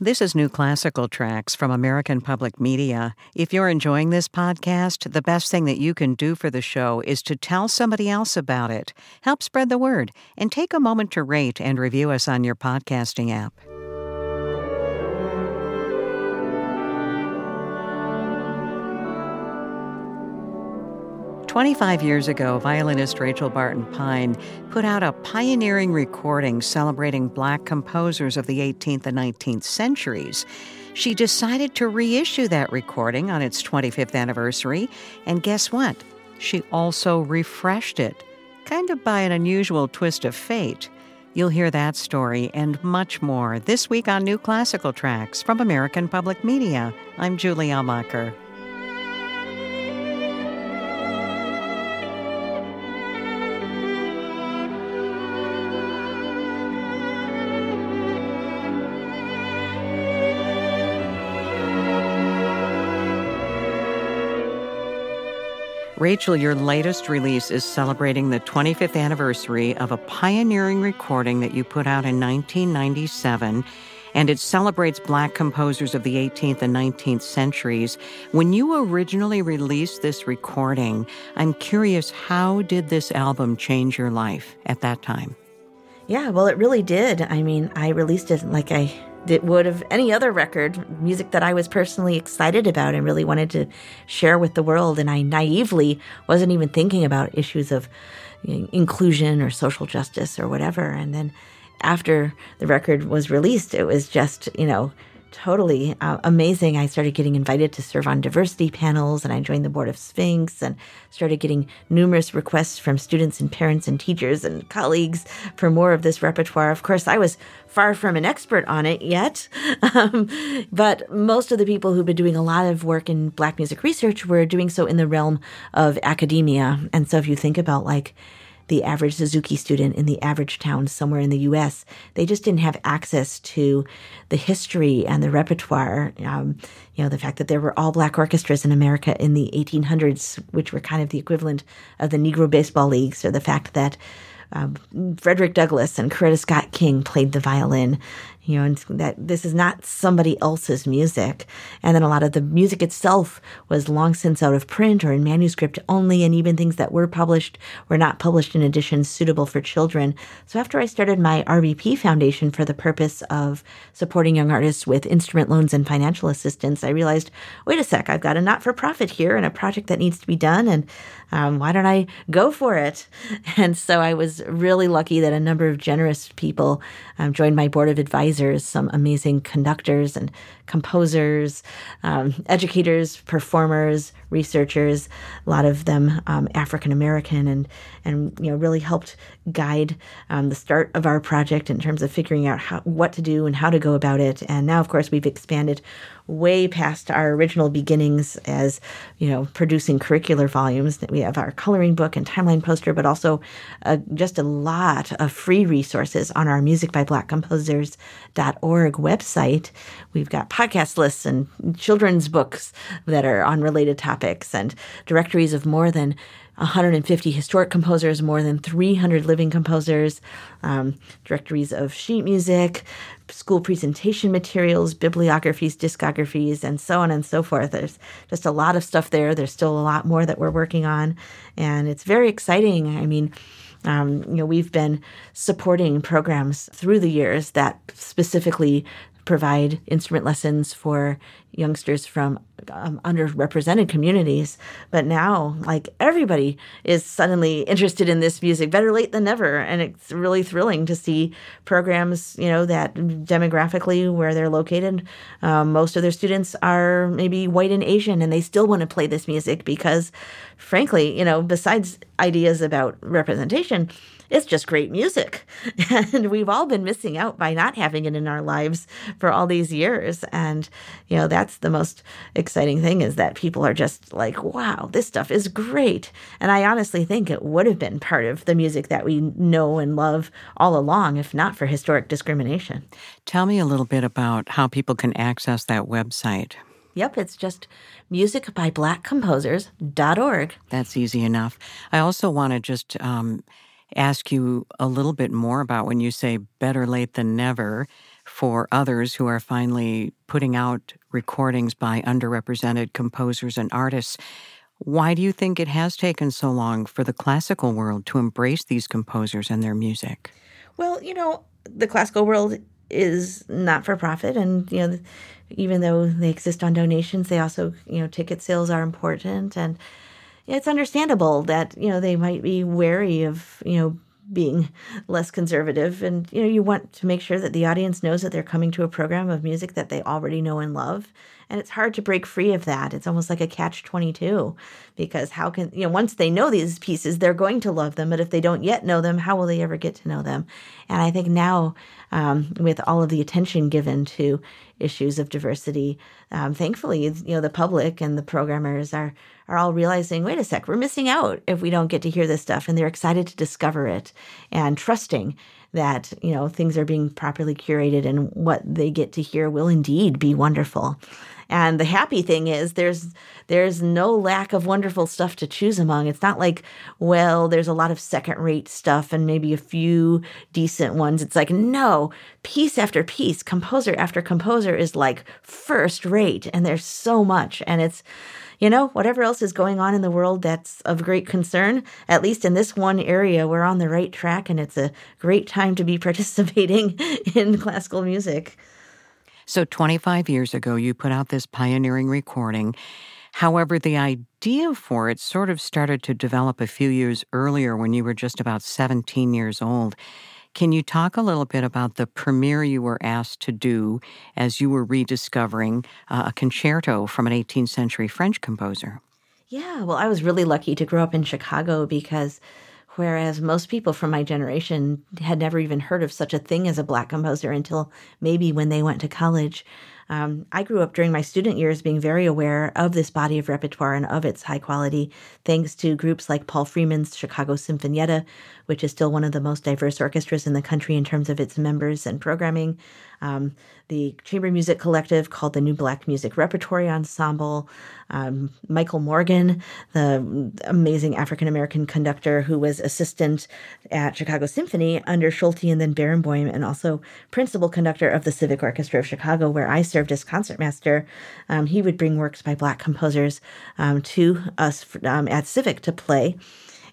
This is New Classical Tracks from American Public Media. If you're enjoying this podcast, the best thing that you can do for the show is to tell somebody else about it. Help spread the word and take a moment to rate and review us on your podcasting app. 25 years ago, violinist Rachel Barton Pine put out a pioneering recording celebrating black composers of the 18th and 19th centuries. She decided to reissue that recording on its 25th anniversary, and guess what? She also refreshed it, kind of by an unusual twist of fate. You'll hear that story and much more this week on New Classical Tracks from American Public Media. I'm Julie Amacher. Rachel, your latest release is celebrating the 25th anniversary of a pioneering recording that you put out in 1997, and it celebrates black composers of the 18th and 19th centuries. When you originally released this recording, I'm curious how did this album change your life at that time? Yeah, well, it really did. I mean, I released it like I it would of any other record, music that I was personally excited about and really wanted to share with the world. And I naively wasn't even thinking about issues of inclusion or social justice or whatever. And then after the record was released, it was just, you know, totally uh, amazing. I started getting invited to serve on diversity panels and I joined the board of Sphinx and started getting numerous requests from students and parents and teachers and colleagues for more of this repertoire. Of course, I was far from an expert on it yet, um, but most of the people who've been doing a lot of work in Black music research were doing so in the realm of academia. And so if you think about like, the average Suzuki student in the average town somewhere in the US. They just didn't have access to the history and the repertoire. Um, you know, the fact that there were all black orchestras in America in the 1800s, which were kind of the equivalent of the Negro baseball leagues, or the fact that um, Frederick Douglass and Coretta Scott King played the violin you know, and that this is not somebody else's music. And then a lot of the music itself was long since out of print or in manuscript only, and even things that were published were not published in editions suitable for children. So after I started my RBP Foundation for the purpose of supporting young artists with instrument loans and financial assistance, I realized, wait a sec, I've got a not for profit here and a project that needs to be done, and um, why don't I go for it? And so I was really lucky that a number of generous people um, joined my board of advisors, some amazing conductors and composers, um, educators, performers, researchers, a lot of them um, African American, and and you know really helped guide um, the start of our project in terms of figuring out how, what to do and how to go about it. And now, of course, we've expanded way past our original beginnings as you know producing curricular volumes. That we have our coloring book and timeline poster, but also uh, just a lot of free resources on our Music by Black Composers.org website. We've got podcast lists and children's books that are on related topics and directories of more than 150 historic composers, more than 300 living composers, um, directories of sheet music, school presentation materials, bibliographies, discographies, and so on and so forth. There's just a lot of stuff there. There's still a lot more that we're working on, and it's very exciting. I mean, um, you know, we've been supporting programs through the years that specifically provide instrument lessons for youngsters from um, underrepresented communities. But now, like everybody is suddenly interested in this music. Better late than never, and it's really thrilling to see programs. You know that demographically where they're located, um, most of their students are maybe white and Asian, and they still want to play this music because, frankly, you know, besides ideas about representation it's just great music. And we've all been missing out by not having it in our lives for all these years. And, you know, that's the most exciting thing is that people are just like, wow, this stuff is great. And I honestly think it would have been part of the music that we know and love all along, if not for historic discrimination. Tell me a little bit about how people can access that website. Yep, it's just musicbyblackcomposers.org. That's easy enough. I also want to just um, ask you a little bit more about when you say better late than never. For others who are finally putting out recordings by underrepresented composers and artists. Why do you think it has taken so long for the classical world to embrace these composers and their music? Well, you know, the classical world is not for profit and you know even though they exist on donations they also you know ticket sales are important and it's understandable that you know they might be wary of you know being less conservative. And you know you want to make sure that the audience knows that they're coming to a program of music that they already know and love and it's hard to break free of that it's almost like a catch 22 because how can you know once they know these pieces they're going to love them but if they don't yet know them how will they ever get to know them and i think now um, with all of the attention given to issues of diversity um, thankfully you know the public and the programmers are are all realizing, wait a sec, we're missing out if we don't get to hear this stuff. And they're excited to discover it and trusting that, you know, things are being properly curated and what they get to hear will indeed be wonderful. And the happy thing is there's there's no lack of wonderful stuff to choose among. It's not like, well, there's a lot of second rate stuff and maybe a few decent ones. It's like, no, piece after piece, composer after composer is like first rate and there's so much and it's you know, whatever else is going on in the world that's of great concern, at least in this one area, we're on the right track and it's a great time to be participating in classical music. So, 25 years ago, you put out this pioneering recording. However, the idea for it sort of started to develop a few years earlier when you were just about 17 years old. Can you talk a little bit about the premiere you were asked to do as you were rediscovering uh, a concerto from an 18th century French composer? Yeah, well, I was really lucky to grow up in Chicago because whereas most people from my generation had never even heard of such a thing as a black composer until maybe when they went to college. Um, I grew up during my student years being very aware of this body of repertoire and of its high quality, thanks to groups like Paul Freeman's Chicago Sinfonietta, which is still one of the most diverse orchestras in the country in terms of its members and programming. Um, the chamber music collective called the New Black Music Repertory Ensemble. Um, Michael Morgan, the amazing African American conductor who was assistant at Chicago Symphony under Solti and then Barenboim, and also principal conductor of the Civic Orchestra of Chicago, where I served as concertmaster. Um, he would bring works by Black composers um, to us um, at Civic to play.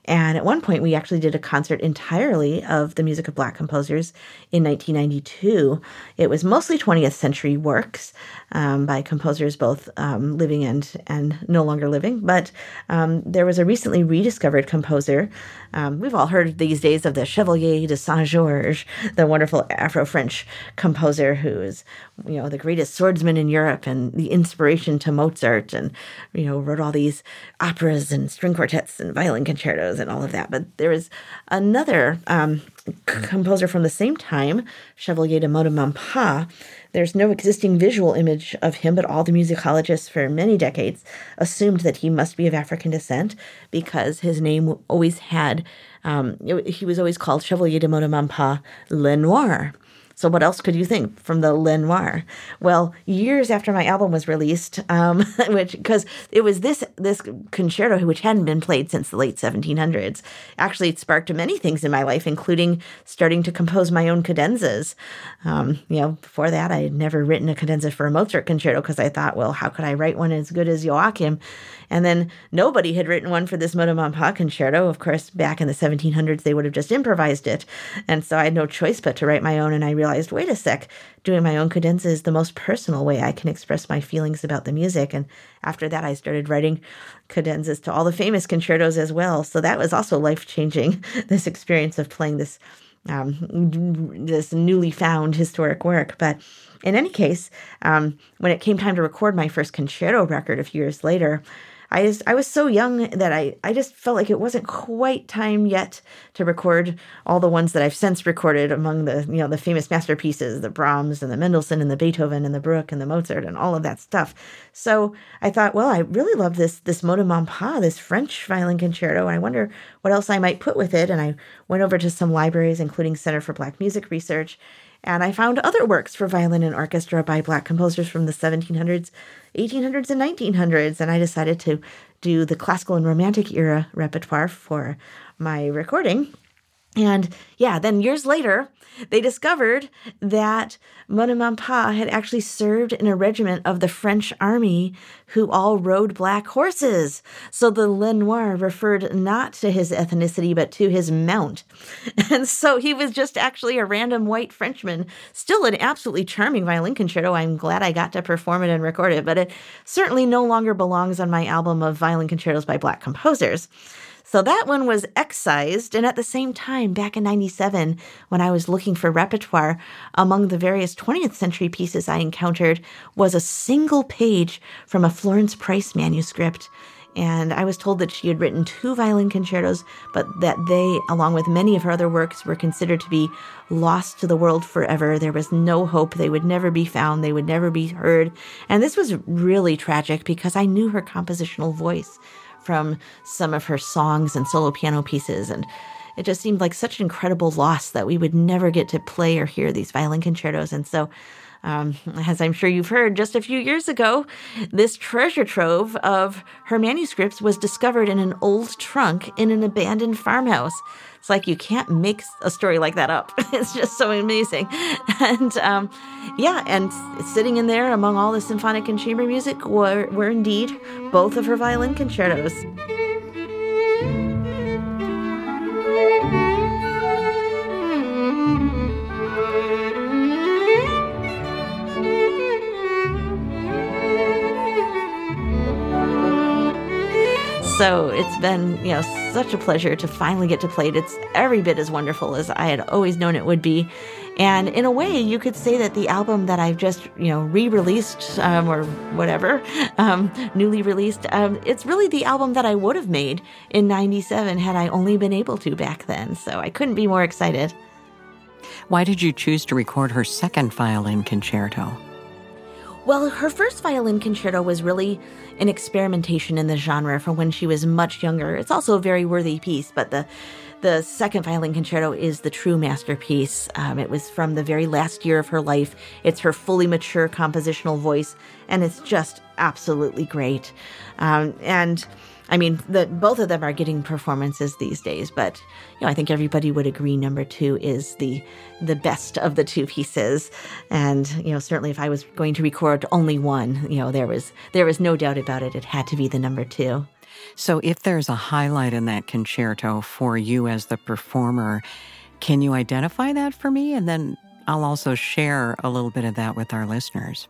And at one point, we actually did a concert entirely of the music of Black composers in 1992. It was mostly 20th century works um, by composers both um, living and, and no longer living. But um, there was a recently rediscovered composer. Um, we've all heard these days of the Chevalier de Saint Georges, the wonderful Afro French composer who is, you know, the greatest swordsman in Europe and the inspiration to Mozart and, you know, wrote all these operas and string quartets and violin concertos and all of that. But there is another um, composer from the same time, Chevalier de Meude-Monpas. There's no existing visual image of him, but all the musicologists for many decades assumed that he must be of African descent because his name always had, um, he was always called Chevalier de Meude-Monpas Lenoir. So what else could you think from the Lenoir? Well, years after my album was released, um, which because it was this this concerto which hadn't been played since the late 1700s, actually it sparked many things in my life, including starting to compose my own cadenzas. Um, you know, before that I had never written a cadenza for a Mozart concerto because I thought, well, how could I write one as good as Joachim? And then nobody had written one for this Meude-Monpas concerto. Of course, back in the 1700s, they would have just improvised it. And so I had no choice but to write my own. And I realized, wait a sec, doing my own cadenza is the most personal way I can express my feelings about the music. And after that, I started writing cadenzas to all the famous concertos as well. So that was also life changing, this experience of playing this. Um, this newly found historic work. But in any case, um, when it came time to record my first concerto record a few years later, I just I was so young that I I just felt like it wasn't quite time yet to record all the ones that I've since recorded among the you know the famous masterpieces, the Brahms and the Mendelssohn and the Beethoven and the Bruch and the Mozart and all of that stuff. So I thought, well, I really love this this Meude-Monpas, this French violin concerto, and I wonder what else I might put with it. And I went over to some libraries, including Center for Black Music Research, and I found other works for violin and orchestra by Black composers from the 1700s, 1800s, and 1900s. And I decided to do the classical and romantic era repertoire for my recording. And yeah, then years later, they discovered that Meude-Monpas had actually served in a regiment of the French army who all rode black horses. So the Lenoir referred not to his ethnicity, but to his mount. And so he was just actually a random white Frenchman, still an absolutely charming violin concerto. I'm glad I got to perform it and record it, but it certainly no longer belongs on my album of violin concertos by black composers. So that one was excised. And at the same time, back in 97, when I was looking for repertoire, among the various 20th century pieces I encountered was a single page from a Florence Price manuscript. And I was told that she had written two violin concertos, but that they, along with many of her other works, were considered to be lost to the world forever. There was no hope. They would never be found. They would never be heard. And this was really tragic because I knew her compositional voice from some of her songs and solo piano pieces. And it just seemed like such an incredible loss that we would never get to play or hear these violin concertos. And so, um, as I'm sure you've heard, just a few years ago, this treasure trove of her manuscripts was discovered in an old trunk in an abandoned farmhouse. It's like you can't make a story like that up. It's just so amazing. And um, yeah, and sitting in there among all the symphonic and chamber music were, were indeed both of her violin concertos. So it's been, you know, such a pleasure to finally get to play it. It's every bit as wonderful as I had always known it would be. And in a way, you could say that the album that I've just, you know, re-released um, or whatever, um, newly released, um, it's really the album that I would have made in 97 had I only been able to back then. So I couldn't be more excited. Why did you choose to record her second violin concerto? Well, her first violin concerto was really an experimentation in the genre from when she was much younger. It's also a very worthy piece, but the the second violin concerto is the true masterpiece. Um, it was from the very last year of her life. It's her fully mature compositional voice, and it's just absolutely great. Um, and I mean, the, both of them are getting performances these days, but you know, I think everybody would agree number two is the the best of the two pieces. And you know, certainly if I was going to record only one, you know, there was there was no doubt about it. It had to be the number two. So, if there's a highlight in that concerto for you as the performer, can you identify that for me? And then I'll also share a little bit of that with our listeners.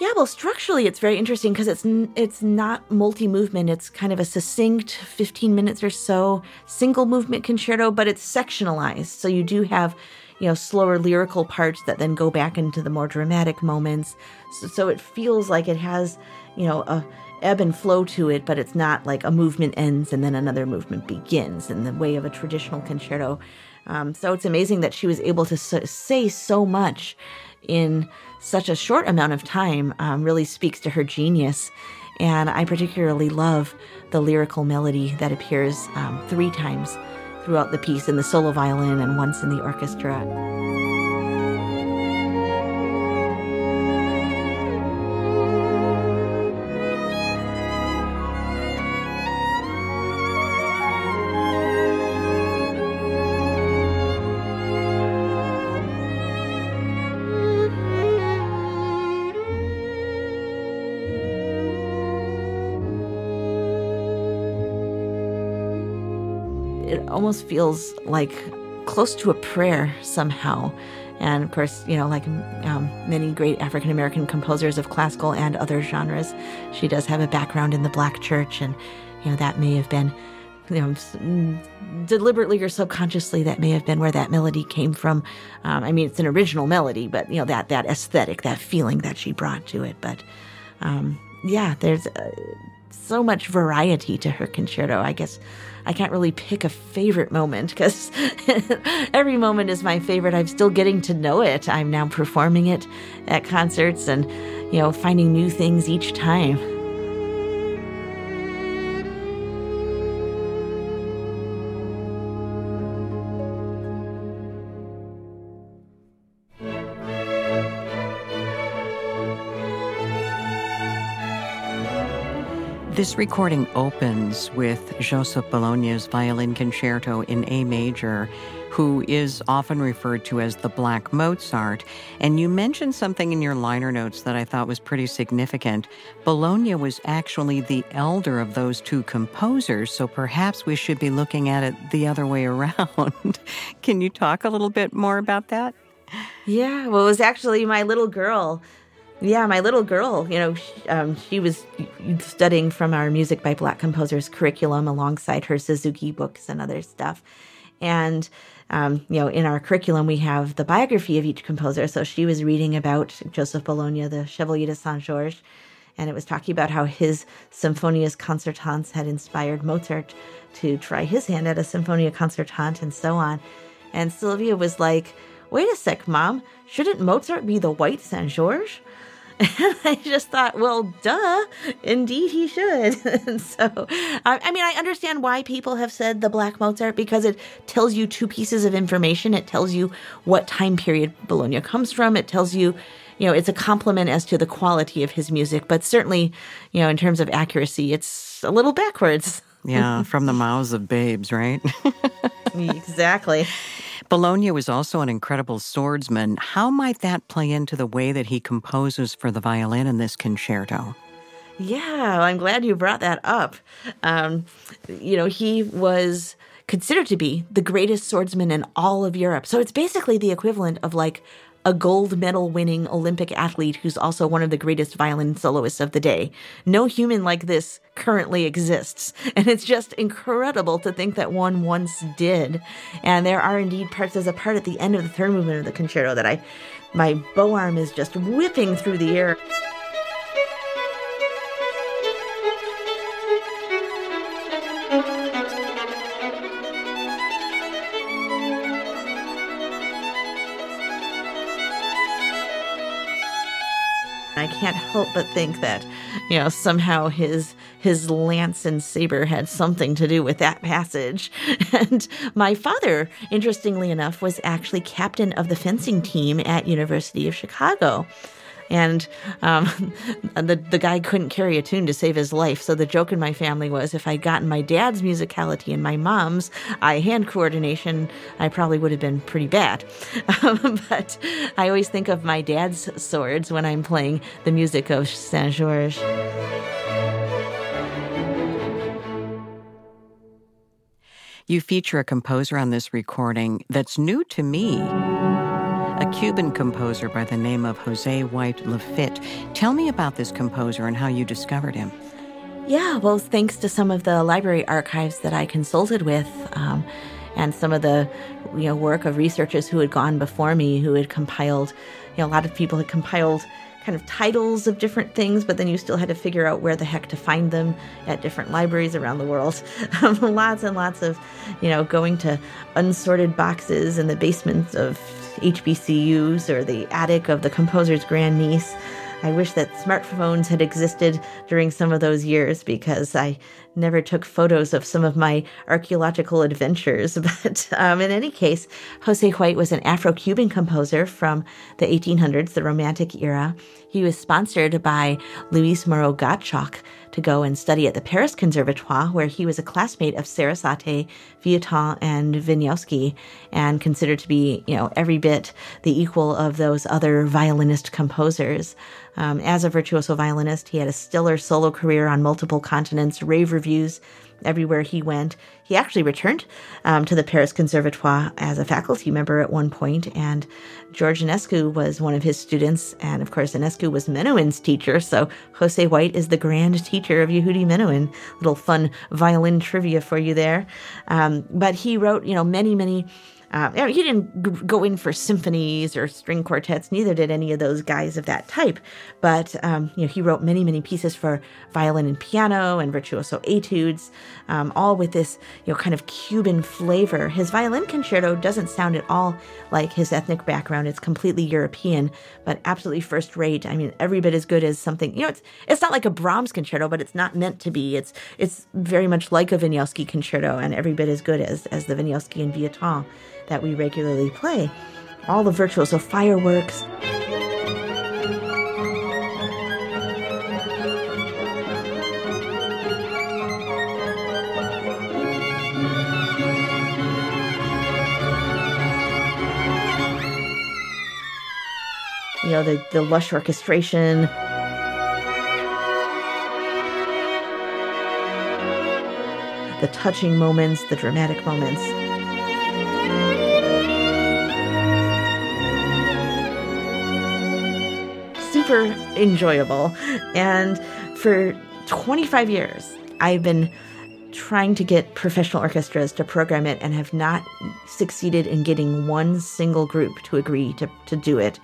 Yeah, well, structurally, it's very interesting because it's it's not multi movement. It's kind of a succinct, fifteen minutes or so, single movement concerto, but it's sectionalized. So you do have, you know, slower lyrical parts that then go back into the more dramatic moments. So, so it feels like it has, you know, a ebb and flow to it, but it's not like a movement ends and then another movement begins in the way of a traditional concerto. Um, so it's amazing that she was able to so, say so much in such a short amount of time um, really speaks to her genius. And I particularly love the lyrical melody that appears um, three times throughout the piece in the solo violin and once in the orchestra. Almost feels like close to a prayer somehow. And of course, you know, like um, many great African American composers of classical and other genres, she does have a background in the black church. And, you know, that may have been, you know, deliberately or subconsciously, that may have been where that melody came from. Um, I mean, it's an original melody, but, you know, that, that aesthetic, that feeling that she brought to it. But, um, yeah, there's uh, so much variety to her concerto. I guess I can't really pick a favorite moment because every moment is my favorite. I'm still getting to know it. I'm now performing it at concerts and, you know, finding new things each time. This recording opens with Joseph Bologna's violin concerto in A major, who is often referred to as the Black Mozart. And you mentioned something in your liner notes that I thought was pretty significant. Bologna was actually the elder of those two composers, so perhaps we should be looking at it the other way around. Can you talk a little bit more about that? Yeah, well, it was actually my little girl yeah, my little girl, you know, she, um, she was studying from our Music by Black Composers curriculum alongside her Suzuki books and other stuff. And, um, you know, in our curriculum, we have the biography of each composer. So she was reading about Joseph Bologna, the Chevalier de Saint Georges, and it was talking about how his Symphonias Concertantes had inspired Mozart to try his hand at a Symphonia Concertante and so on. And Sylvia was like, wait a sec, mom, shouldn't Mozart be the white Saint Georges? And I just thought, well, duh, indeed he should. and so, I mean, I understand why people have said the Black Mozart because it tells you two pieces of information. It tells you what time period Bologna comes from. It tells you, you know, it's a compliment as to the quality of his music, but certainly, you know, in terms of accuracy, it's a little backwards. yeah, from the mouths of babes, right? exactly. Bologna was also an incredible swordsman. How might that play into the way that he composes for the violin in this concerto? Yeah, I'm glad you brought that up. Um, you know, he was considered to be the greatest swordsman in all of Europe. So it's basically the equivalent of like a gold medal winning Olympic athlete who's also one of the greatest violin soloists of the day. No human like this currently exists. And it's just incredible to think that one once did. And there are indeed parts, there's a part at the end of the third movement of the concerto that I, my bow arm is just whipping through the air. Can't help but think that, you know, somehow his his lance and saber had something to do with that passage. And my father, interestingly enough, was actually captain of the fencing team at University of Chicago and um, the the guy couldn't carry a tune to save his life. So the joke in my family was, if I'd gotten my dad's musicality and my mom's eye hand coordination, I probably would have been pretty bad. Um, but I always think of my dad's swords when I'm playing the music of Saint Georges. You feature a composer on this recording that's new to me Cuban composer by the name of Jose White Lafitte. Tell me about this composer and how you discovered him. Yeah, well, thanks to some of the library archives that I consulted with, um, and some of the you know work of researchers who had gone before me, who had compiled, you know, a lot of people had compiled kind of titles of different things, but then you still had to figure out where the heck to find them at different libraries around the world. lots and lots of, you know, going to unsorted boxes in the basements of HBCUs or the attic of the composer's grandniece. I wish that smartphones had existed during some of those years because I never took photos of some of my archaeological adventures. But um, in any case, Jose White was an Afro Cuban composer from the 1800s, the Romantic era. He was sponsored by Louis Moreau Gottschalk to go and study at the Paris Conservatoire, where he was a classmate of Sarasate, Vieuxtemps, and Wieniawski, and considered to be, you know, every bit the equal of those other violinist composers. Um, as a virtuoso violinist, he had a stellar solo career on multiple continents, rave reviews everywhere he went. He actually returned um, to the Paris Conservatoire as a faculty member at one point, and George Enescu was one of his students. And of course, Enescu was Menuhin's teacher, so Jose White is the grand teacher of Yehudi Menuhin. Little fun violin trivia for you there. Um, but he wrote, you know, many, many uh, he didn't g- go in for symphonies or string quartets. Neither did any of those guys of that type. But um, you know, he wrote many, many pieces for violin and piano and virtuoso etudes, um, all with this you know kind of Cuban flavor. His violin concerto doesn't sound at all like his ethnic background. It's completely European, but absolutely first rate. I mean, every bit as good as something. You know, it's it's not like a Brahms concerto, but it's not meant to be. It's it's very much like a Wieniawski concerto, and every bit as good as as the Wieniawski and Vieuxtemps that we regularly play. All the virtuals, so fireworks. You know, the, the lush orchestration. the touching moments, the dramatic moments. Super enjoyable. And for 25 years, I've been trying to get professional orchestras to program it and have not succeeded in getting one single group to agree to, to do it.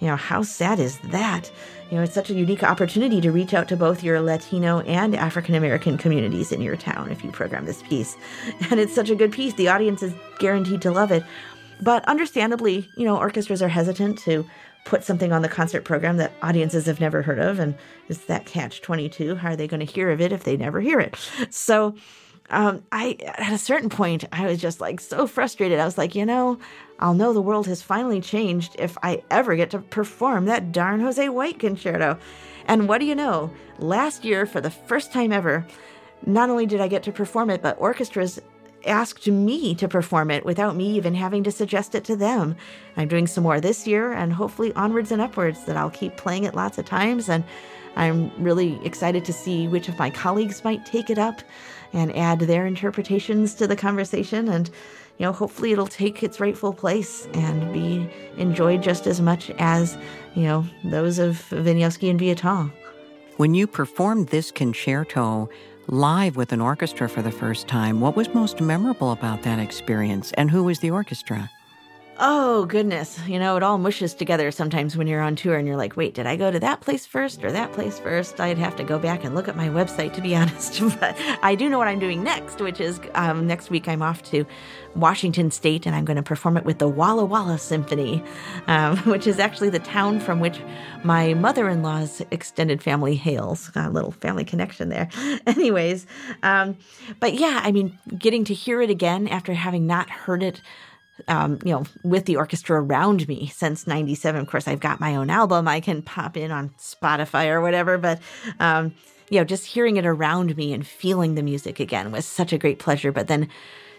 You know, how sad is that? You know, it's such a unique opportunity to reach out to both your Latino and African American communities in your town if you program this piece. And it's such a good piece. The audience is guaranteed to love it. But understandably, you know, orchestras are hesitant to put something on the concert program that audiences have never heard of. And is that catch 22? How are they going to hear of it if they never hear it? So, um, I, at a certain point, I was just like so frustrated. I was like, you know, I'll know the world has finally changed if I ever get to perform that darn Jose White concerto. And what do you know? Last year, for the first time ever, not only did I get to perform it, but orchestras asked me to perform it without me even having to suggest it to them. I'm doing some more this year and hopefully onwards and upwards that I'll keep playing it lots of times. And I'm really excited to see which of my colleagues might take it up and add their interpretations to the conversation. And, you know, hopefully it'll take its rightful place and be enjoyed just as much as, you know, those of Wieniawski and Vieuxtemps. When you performed this concerto, live with an orchestra for the first time. What was most memorable about that experience, and who was the orchestra? Oh, goodness. You know, it all mushes together sometimes when you're on tour and you're like, wait, did I go to that place first or that place first? I'd have to go back and look at my website to be honest. but I do know what I'm doing next, which is um, next week I'm off to Washington State and I'm going to perform it with the Walla Walla Symphony, um, which is actually the town from which my mother in law's extended family hails. Got a little family connection there. Anyways, um, but yeah, I mean, getting to hear it again after having not heard it um, you know, with the orchestra around me since 97. Of course, I've got my own album I can pop in on Spotify or whatever, but, um, you know, just hearing it around me and feeling the music again was such a great pleasure. But then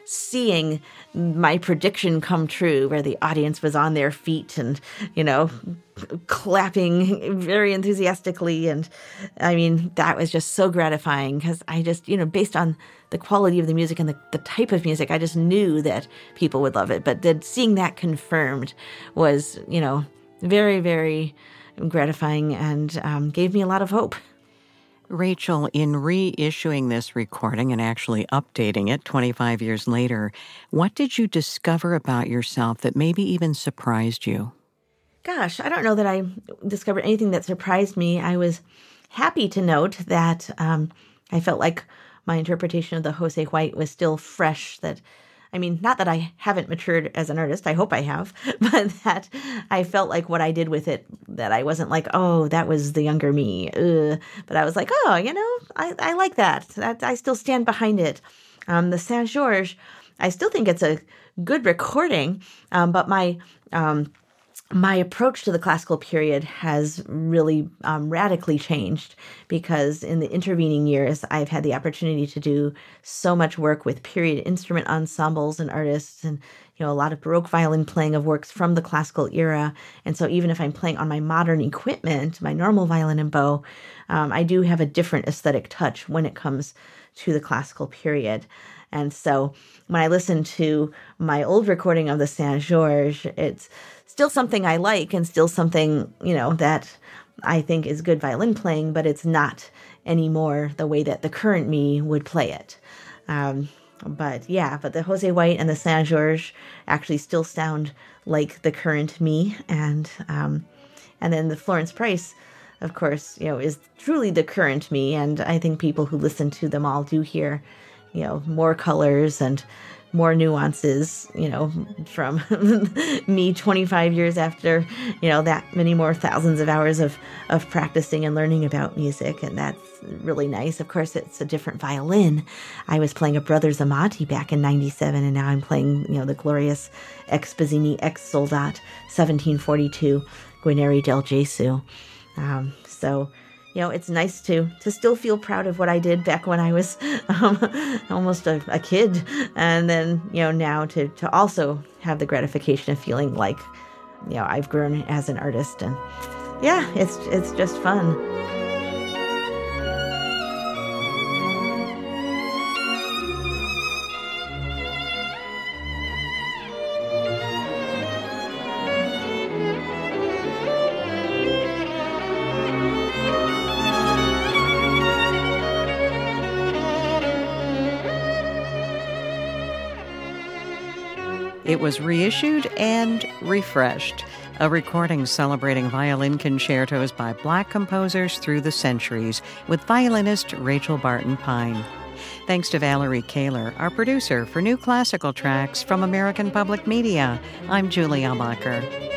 seeing my prediction come true where the audience was on their feet and you know clapping very enthusiastically and i mean that was just so gratifying because i just you know based on the quality of the music and the, the type of music i just knew that people would love it but then seeing that confirmed was you know very very gratifying and um, gave me a lot of hope Rachel, in reissuing this recording and actually updating it 25 years later, what did you discover about yourself that maybe even surprised you? Gosh, I don't know that I discovered anything that surprised me. I was happy to note that um, I felt like my interpretation of the Jose White was still fresh, that I mean, not that I haven't matured as an artist, I hope I have, but that I felt like what I did with it, that I wasn't like, oh, that was the younger me. Ugh. But I was like, oh, you know, I, I like that. that. I still stand behind it. Um, the Saint Georges, I still think it's a good recording, um, but my. Um, my approach to the classical period has really um, radically changed because in the intervening years, I've had the opportunity to do so much work with period instrument ensembles and artists, and you know a lot of Baroque violin playing of works from the classical era. And so, even if I'm playing on my modern equipment, my normal violin and bow, um, I do have a different aesthetic touch when it comes to the classical period. And so, when I listen to my old recording of the Saint Georges, it's still something I like and still something, you know, that I think is good violin playing, but it's not anymore the way that the current me would play it. Um, but yeah, but the Jose White and the Saint George actually still sound like the current me, and um, and then the Florence Price, of course, you know, is truly the current me, and I think people who listen to them all do hear, you know, more colors and more nuances, you know, from me 25 years after, you know, that many more thousands of hours of, of practicing and learning about music. And that's really nice. Of course, it's a different violin. I was playing a Brothers Amati back in 97, and now I'm playing, you know, the glorious ex Bazzini ex Soldat 1742 Guarneri del Gesù. Um, so, you know, it's nice to to still feel proud of what I did back when I was um, almost a, a, kid, and then you know now to to also have the gratification of feeling like you know I've grown as an artist, and yeah, it's it's just fun. It was reissued and refreshed, a recording celebrating violin concertos by black composers through the centuries with violinist Rachel Barton Pine. Thanks to Valerie Kahler, our producer for new classical tracks from American Public Media. I'm Julie Amacher.